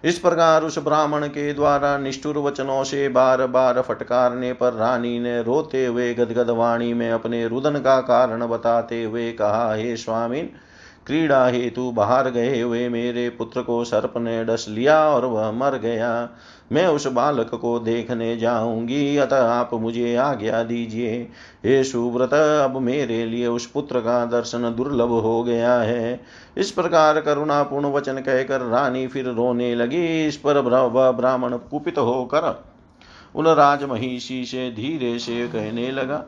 इस प्रकार उस ब्राह्मण के द्वारा निष्ठुर वचनों से बार बार फटकारने पर रानी ने रोते हुए गदगद वाणी में अपने रुदन का कारण बताते हुए कहा, हे स्वामीन क्रीड़ा हेतु बाहर गए हुए मेरे पुत्र को सर्प ने डस लिया और वह मर गया। मैं उस बालक को देखने जाऊँगी। अतः आप मुझे आज्ञा दीजिए। हे सुव्रत, अब मेरे लिए उस पुत्र का दर्शन दुर्लभ हो गया है। इस प्रकार करुणापूर्ण वचन कहकर रानी फिर रोने लगी। इस पर ब्राह्मण कुपित होकर उन राजमहिषी से धीरे से कहने लगा।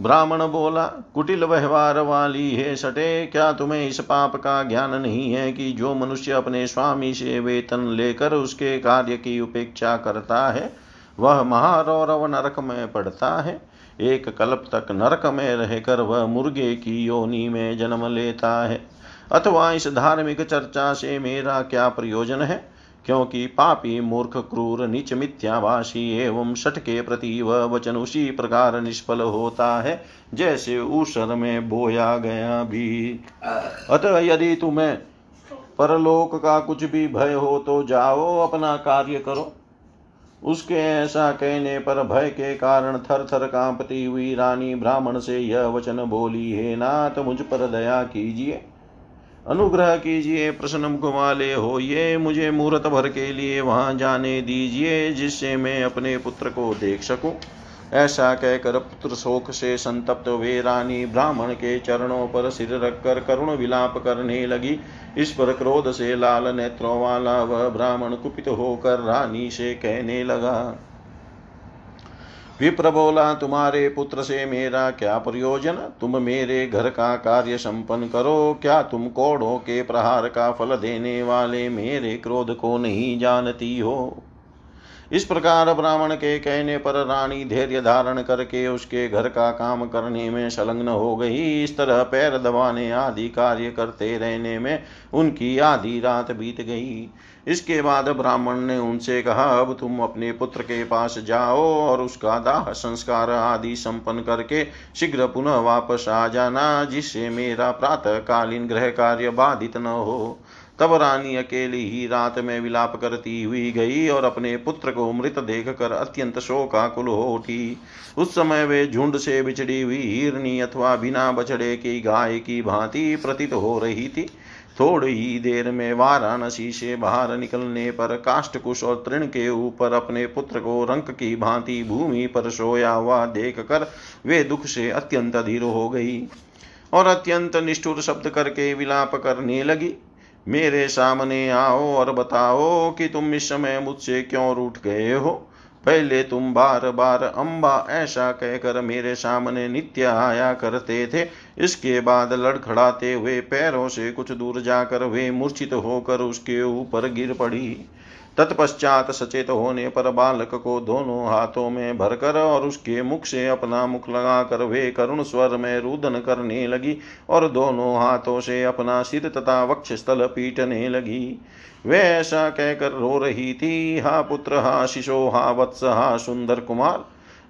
ब्राह्मण बोला, कुटिल व्यवहार वाली है सटे, क्या तुम्हें इस पाप का ज्ञान नहीं है कि जो मनुष्य अपने स्वामी से वेतन लेकर उसके कार्य की उपेक्षा करता है, वह महारौरव नरक में पड़ता है? एक कल्प तक नरक में रहकर वह मुर्गे की योनि में जन्म लेता है। अथवा इस धार्मिक चर्चा से मेरा क्या प्रयोजन है? क्योंकि पापी मूर्ख क्रूर, नीच मिथ्याभाषी एवं सठ के प्रति वह वचन उसी प्रकार निष्फल होता है, जैसे ऊसर में बोया गया भी। अतः यदि तुम्हें परलोक का कुछ भी भय हो तो जाओ, अपना कार्य करो। उसके ऐसा कहने पर भय के कारण थर थर कांपती हुई रानी ब्राह्मण से यह वचन बोली, हे नाथ, मुझ पर दया कीजिए। अनुग्रह कीजिए प्रसन्न मुख वाले हो ये मुझे मुहूर्त भर के लिए वहाँ जाने दीजिए, जिससे मैं अपने पुत्र को देख सकूँ। ऐसा कहकर पुत्र शोक से संतप्त वे रानी ब्राह्मण के चरणों पर सिर रखकर करुण विलाप करने लगी। इस पर क्रोध से लाल नेत्रों वाला वह ब्राह्मण कुपित होकर रानी से कहने लगा विप्र बोला तुम्हारे पुत्र से मेरा क्या प्रयोजन? तुम मेरे घर का कार्य संपन्न करो। क्या तुम कोड़ों के प्रहार का फल देने वाले मेरे क्रोध को नहीं जानती हो? इस प्रकार ब्राह्मण के कहने पर रानी धैर्य धारण करके उसके घर का काम करने में संलग्न हो गई। इस तरह पैर दबाने आदि कार्य करते रहने में उनकी आधी रात बीत गई। इसके बाद ब्राह्मण ने उनसे कहा, अब तुम अपने पुत्र के पास जाओ और उसका दाह संस्कार आदि संपन्न करके शीघ्र पुनः वापस आ जाना, जिससे मेरा प्रातःकालीन गृह कार्य बाधित न हो। तब रानी अकेली ही रात में विलाप करती हुई गई और अपने पुत्र को मृत देख कर अत्यंत शोकाकुल हो उठी। उस समय वे झुंड से बिछड़ी हुई हिरनी अथवा बिना बछड़े की गाय की भांति प्रतीत हो रही थी। थोड़ी ही देर में वाराणसी से बाहर निकलने पर काष्टकुश और तृण के ऊपर अपने पुत्र को रंक की भांति भूमि पर सोया हुआ देख कर वे दुख से अत्यंत अधीर हो गई और अत्यंत निष्ठुर शब्द करके विलाप करने लगी। मेरे सामने आओ और बताओ कि तुम इस समय मुझसे क्यों रूठ गए हो? पहले तुम बार बार अम्बा ऐसा कहकर मेरे सामने नित्य आया करते थे। इसके बाद लड़खड़ाते हुए पैरों से कुछ दूर जाकर वे मूर्छित होकर उसके ऊपर गिर पड़ी। तत्पश्चात सचेत होने पर बालक को दोनों हाथों में भरकर और उसके मुख से अपना मुख लगाकर वे करुण स्वर में रुदन करने लगी और दोनों हाथों से अपना सिर तथा वक्ष स्थल पीटने लगी। वे ऐसा कहकर रो रही थी, हा पुत्र, हा शिशो, हा वत्स, हा सुंदर कुमार,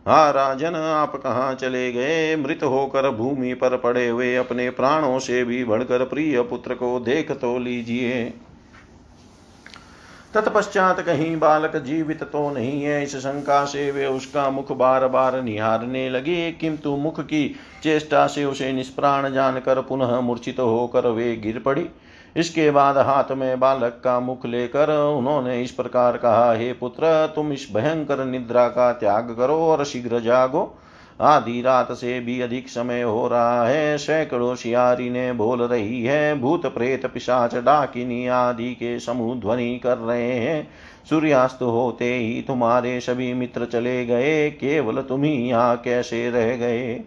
हा राजन, आप कहाँ चले गए? मृत होकर भूमि पर पड़े हुए अपने प्राणों से भी बढ़कर प्रिय पुत्र को देख तो लीजिए। तत्पश्चात कहीं बालक जीवित तो नहीं है, इस शंका से वे उसका मुख बार बार निहारने लगे, किंतु मुख की चेष्टा से उसे निष्प्राण जानकर पुनः मूर्छित होकर वे गिर पड़ी। इसके बाद हाथ में बालक का मुख लेकर उन्होंने इस प्रकार कहा, हे पुत्र, तुम इस भयंकर निद्रा का त्याग करो और शीघ्र जागो। आधी रात से भी अधिक समय हो रहा है। सैकड़ों शियारी ने बोल रही है, भूत प्रेत पिशाच डाकिनी आदि के समूह ध्वनि कर रहे हैं। सूर्यास्त होते ही तुम्हारे सभी मित्र चले गए, केवल तुम ही यहाँ कैसे रह गए?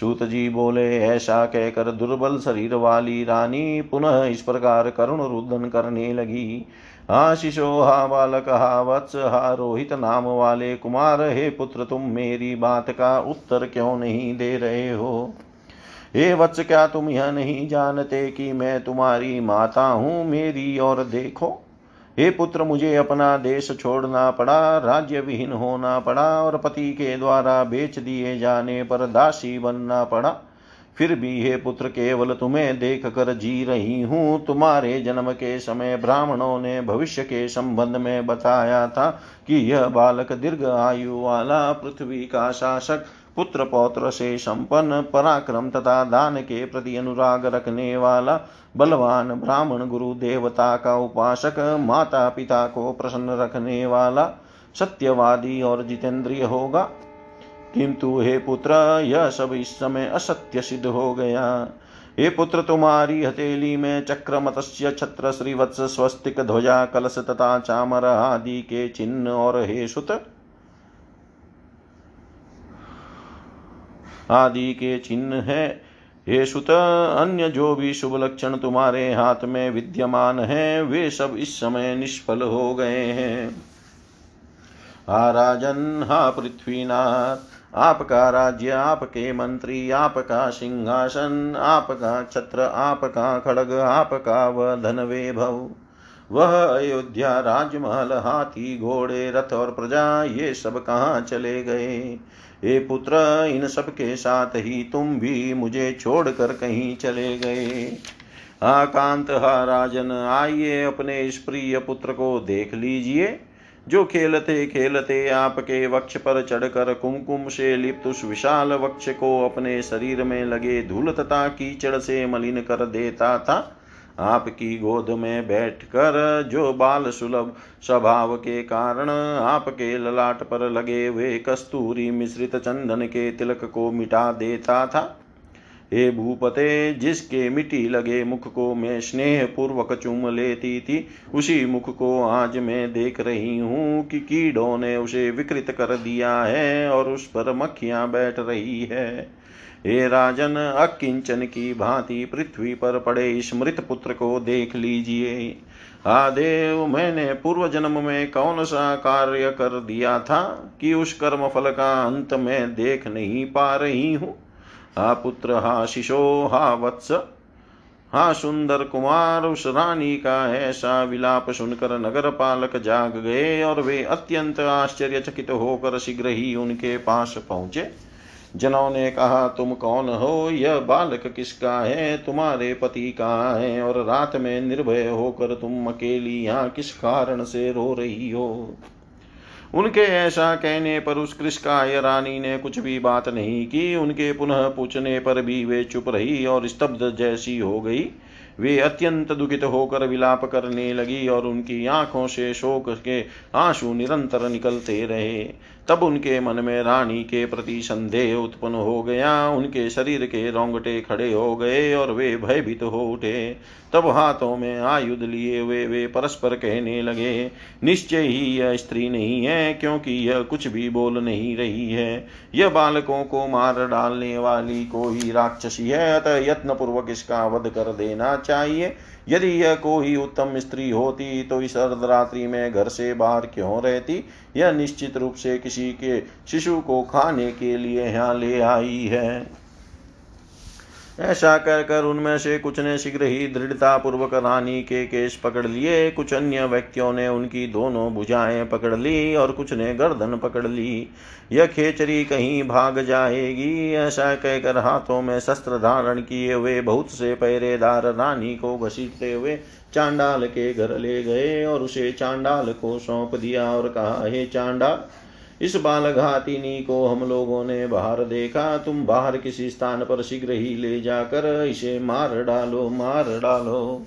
सूत जी बोले, ऐसा कहकर दुर्बल शरीर वाली रानी पुनः इस प्रकार करुण रुदन करने लगी। शिशो, हा बालक, हा वत्स, हा रोहित नाम वाले कुमार, हे पुत्र तुम मेरी बात का उत्तर क्यों नहीं दे रहे हो? हे वत्स, क्या तुम यह नहीं जानते कि मैं तुम्हारी माता हूँ मेरी? और देखो, हे पुत्र, मुझे अपना देश छोड़ना पड़ा राज्य विहीन होना पड़ा, और पति के द्वारा बेच दिए जाने पर दासी बनना पड़ा। फिर भी हे पुत्र केवल तुम्हें देख कर जी रही हूँ। तुम्हारे जन्म के समय ब्राह्मणों ने भविष्य के संबंध में बताया था कि यह बालक दीर्घ आयु वाला पृथ्वी का शासक पुत्र पौत्र से संपन्न, पराक्रम तथा दान के प्रति अनुराग रखने वाला, बलवान ब्राह्मण गुरु देवता का उपासक माता पिता को प्रसन्न रखने वाला, सत्यवादी और जितेंद्रिय होगा। किंतु हे पुत्र, यह सब इस समय असत्य सिद्ध हो गया। हे पुत्र, तुम्हारी हथेली में चक्र मत्स्य छत्र श्रीवत्स, स्वस्तिक ध्वजा, कलश तथा चामर आदि के चिन्ह और हे सुत आदि के चिन्ह है। हे सुत, अन्य जो भी शुभ लक्षण तुम्हारे हाथ में विद्यमान है, वे सब इस समय निष्फल हो गए हैं। हा राजन, हा पृथ्वीनाथ आपका राज्य, आपके मंत्री, आपका सिंहासन, आपका छत्र, आपका खड़ग, आपका वह धन भव वह अयोध्या राजमहल, हाथी, घोड़े, रथ और प्रजा, ये सब कहाँ चले गए? हे पुत्र, इन सब के साथ ही तुम भी मुझे छोड़कर कहीं चले गए। आकांत हा राजन, आइए अपने इस प्रिय पुत्र को देख लीजिए। जो खेलते खेलते आपके वक्ष पर चढ़कर कुमकुम से लिप्त उस विशाल वक्ष को अपने शरीर में लगे धूल तथा कीचड़ से मलिन कर देता था। आपकी गोद में बैठकर जो बाल सुलभ स्वभाव के कारण आपके ललाट पर लगे हुए कस्तूरी मिश्रित चंदन के तिलक को मिटा देता था हे भूपते, जिसके मिट्टी लगे मुख को मैं स्नेह पूर्वक चूम लेती थी, उसी मुख को आज मैं देख रही हूँ कि कीड़ों ने उसे विकृत कर दिया है और उस पर मक्खियाँ बैठ रही है। हे राजन, अकिंचन की भांति पृथ्वी पर पड़े इस मृत पुत्र को देख लीजिए। हा देव, मैंने पूर्व जन्म में कौन सा कार्य कर दिया था कि उस कर्म फल का अंत में देख नहीं पा रही हूँ? हा पुत्र, हा शिशो, हा वत्स, हा सुंदर कुमार, उस रानी का ऐसा विलाप सुनकर नगर पालक जाग गए और वे अत्यंत आश्चर्यचकित होकर शीघ्र ही उनके पास पहुँचे। जनों ने कहा, तुम कौन हो? यह बालक किसका है? तुम्हारे पति कहाँ है? और रात में निर्भय होकर तुम अकेली यहाँ किस कारण से रो रही हो? उनके ऐसा कहने पर उस कृष्काय रानी ने कुछ भी बात नहीं की। उनके पुनः पूछने पर भी वे चुप रही और स्तब्ध जैसी हो गई। वे अत्यंत दुखित होकर विलाप करने लगी और उनकी आँखों से शोक के आँसू निरंतर निकलते रहे। तब उनके मन में रानी के प्रति संदेह उत्पन्न हो गया। उनके शरीर के रोंगटे खड़े हो गए और वे भयभीत हो उठे। तब हाथों में आयुध लिए हुए वे परस्पर कहने लगे, निश्चय ही यह स्त्री नहीं है, क्योंकि यह कुछ भी बोल नहीं रही है। यह बालकों को मार डालने वाली कोई राक्षसी है, अतः यत्न पूर्वक इसका वध कर देना चाहिए। यदि यह कोई उत्तम स्त्री होती तो इस अर्धरात्रि में घर से बाहर क्यों रहती? यह निश्चित रूप से किसी के शिशु को खाने के लिए यहाँ ले आई है। ऐसा कर कर उनमें से कुछ ने शीघ्र ही दृढ़ता पूर्वक रानी के केश पकड़ लिए। कुछ अन्य व्यक्तियों ने उनकी दोनों भुजाएँ पकड़ ली और कुछ ने गर्दन पकड़ ली। यह खेचरी कहीं भाग जाएगी। ऐसा कहकर हाथों में शस्त्र धारण किए हुए बहुत से पहरेदार रानी को घसीटते हुए चांडाल के घर ले गए और उसे चांडाल को सौंप दिया और कहा, हे चांडाल इस बाल घातिनी को हम लोगों ने बाहर देखा। तुम बाहर किसी स्थान पर शीघ्र ही ले जाकर इसे मार डालो मार डालो।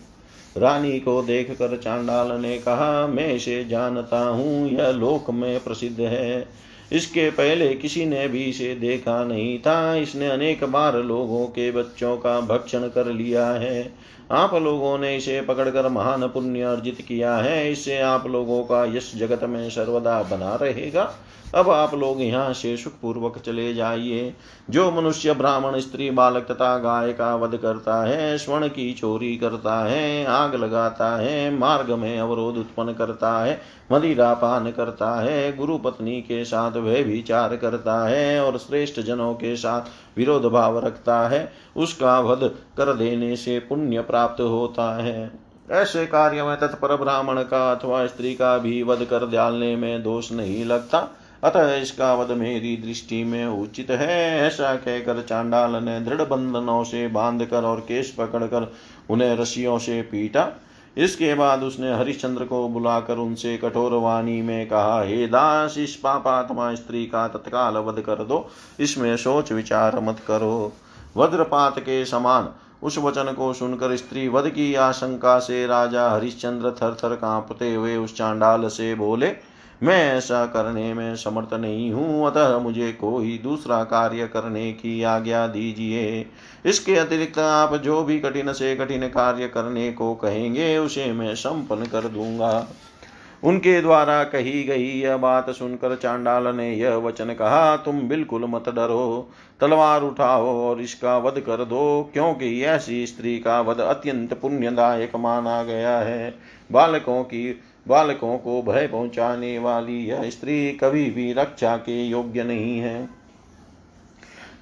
रानी को देख कर चांडाल ने कहा, मैं इसे जानता हूँ, यह लोक में प्रसिद्ध है। इसके पहले किसी ने भी इसे देखा नहीं था। इसने अनेक बार लोगों के बच्चों का भक्षण कर लिया है। आप लोगों ने इसे पकड़कर महान पुण्य अर्जित किया है। इससे आप लोगों का यश जगत में सर्वदा बना रहेगा। अब आप लोग यहाँ से सुखपूर्वक चले जाइए। जो मनुष्य ब्राह्मण, स्त्री, बालक तथा गाय का वध करता है, स्वर्ण की चोरी करता है, आग लगाता है, मार्ग में अवरोध उत्पन्न करता है मदिरा पान करता है गुरु पत्नी के साथ वह विचार करता है और श्रेष्ठ जनों के साथ विरोध भाव रखता है, उसका वध कर देने से पुण्य प्राप्त होता है। ऐसे कार्य में तत्पर ब्राह्मण का अथवा स्त्री का भी वध कर डालने में दोष नहीं लगता। अतः इसका वध मेरी दृष्टि में उचित है। ऐसा कहकर चांडाल ने दृढ़ बंधनों से बाँध कर और केश पकड़कर उन्हें रस्सियों से पीटा। इसके बाद उसने हरिश्चंद्र को बुलाकर उनसे कठोर वाणी में कहा, हे दास, इस पापात्मा स्त्री का तत्काल वध कर दो। इसमें सोच विचार मत करो। वज्रपात के समान उस वचन को सुनकर स्त्री वध की आशंका से राजा हरिश्चंद्र थर थर कांपते हुए उस चांडाल से बोले मैं ऐसा करने में समर्थ नहीं हूँ, अतः मुझे कोई दूसरा कार्य करने की आज्ञा दीजिए। इसके अतिरिक्त आप जो भी कठिन से कठिन कार्य करने को कहेंगे, उसे मैं संपन्न कर दूँगा। उनके द्वारा कही गई यह बात सुनकर चांडाल ने यह वचन कहा, तुम बिल्कुल मत डरो, तलवार उठाओ और इसका वध कर दो, क्योंकि ऐसी स्त्री का वध अत्यंत पुण्यदायक माना गया है। बालकों की बालकों को भय पहुँचाने वाली यह स्त्री कभी भी रक्षा के योग्य नहीं है।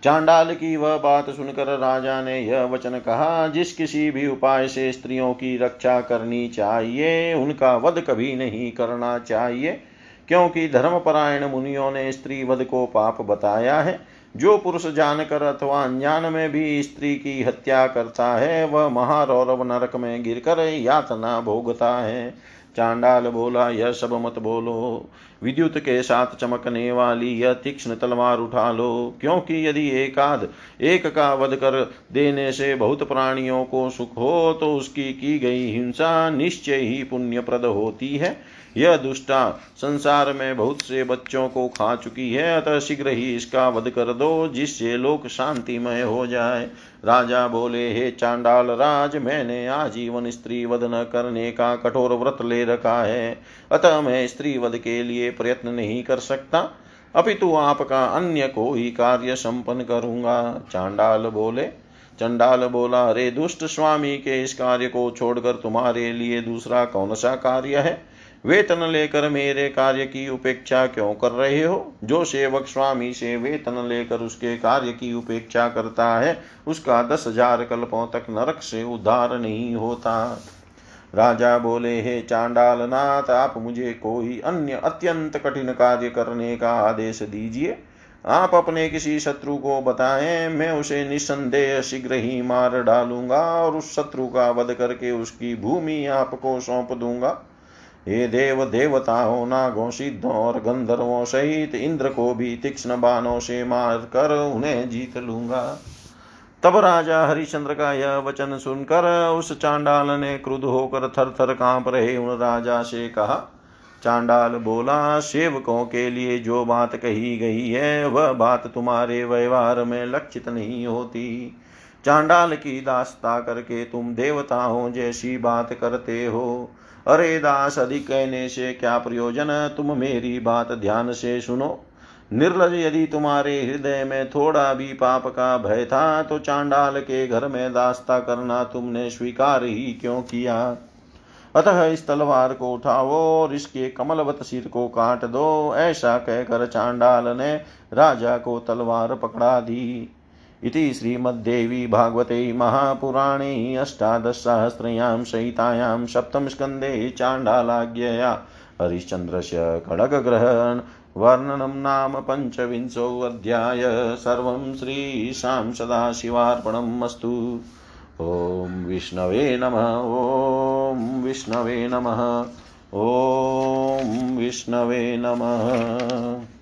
चांडाल की वह बात सुनकर राजा ने यह वचन कहा, जिस किसी भी उपाय से स्त्रियों की रक्षा करनी चाहिए, उनका वध कभी नहीं करना चाहिए, क्योंकि धर्मपरायण मुनियों ने स्त्री वध को पाप बताया है। जो पुरुष जानकर अथवा अनजान में भी स्त्री की हत्या करता है, वह महारौरव नरक में गिरकर यातना भोगता है। चांडाल बोला, यह सब मत बोलो। विद्युत के साथ चमकने वाली यह तीक्ष्ण तलवार उठा लो। क्योंकि यदि एकाद एक का वध कर देने से बहुत प्राणियों को सुख हो तो उसकी की गई हिंसा निश्चय ही पुण्यप्रद होती है। यह दुष्टा संसार में बहुत से बच्चों को खा चुकी है। अतः शीघ्र ही इसका वध कर दो, जिससे लोक शांतिमय हो जाए। राजा बोले, हे चांडाल राज, मैंने आजीवन स्त्री वध न करने का कठोर व्रत ले रखा है। अतः मैं स्त्री वध के लिए प्रयत्न नहीं कर सकता। अपितु आपका अन्य कोई कार्य संपन्न करूँगा। चांडाल बोले। चंडाल बोला रे दुष्ट स्वामी के इस कार्य को छोड़कर तुम्हारे लिए दूसरा कौन सा कार्य है? वेतन लेकर मेरे कार्य की उपेक्षा क्यों कर रहे हो? जो सेवक स्वामी से वेतन लेकर उसके कार्य की उपेक्षा करता है, उसका दस हज़ार कल्पों तक नरक से उद्धार नहीं होता। राजा बोले, हे चांडाल नाथ आप मुझे कोई अन्य अत्यंत कठिन कार्य करने का आदेश दीजिए। आप अपने किसी शत्रु को बताएँ, मैं उसे निसंदेह शीघ्र ही मार डालूँगा और उस शत्रु का वध करके उसकी भूमि आपको सौंप दूँगा। हे देव देवताओं, नागों, सिद्धों और गंधर्वों सहित इंद्र को भी तीक्ष्ण बाणों से मार कर उन्हें जीत लूँगा। तब राजा हरिश्चंद्र का यह वचन सुनकर उस चांडाल ने क्रुद्ध होकर थर थर काँप रहे उन राजा से कहा, चांडाल बोला, सेवकों के लिए जो बात कही गई है, वह बात तुम्हारे व्यवहार में लक्षित नहीं होती। चांडाल की दास्ता करके तुम देवताओं जैसी बात करते हो। अरे दास, अधिक कहने से क्या प्रयोजन? तुम मेरी बात ध्यान से सुनो। निर्लज यदि तुम्हारे हृदय में थोड़ा भी पाप का भय था तो चांडाल के घर में दास्ता करना तुमने स्वीकार ही क्यों किया? अतः इस तलवार को उठाओ और इसके कमलवत सिर को काट दो। ऐसा कहकर चांडाल ने राजा को तलवार पकड़ा दी। इति श्रीमद्देवी भागवते महापुराणे अष्टादशसहस्रयां सहितायां सप्तमस्कन्धे चाण्डालाज्ञया हरिश्चन्द्रस्य खड्गग्रहण वर्णनं नाम पञ्चविंशोऽध्याय सर्वं श्रीशां सदाशिवार्पणम् अस्तु। ॐ विष्णवे नमः, ॐ विष्णवे नमः, ॐ विष्णवे नमः।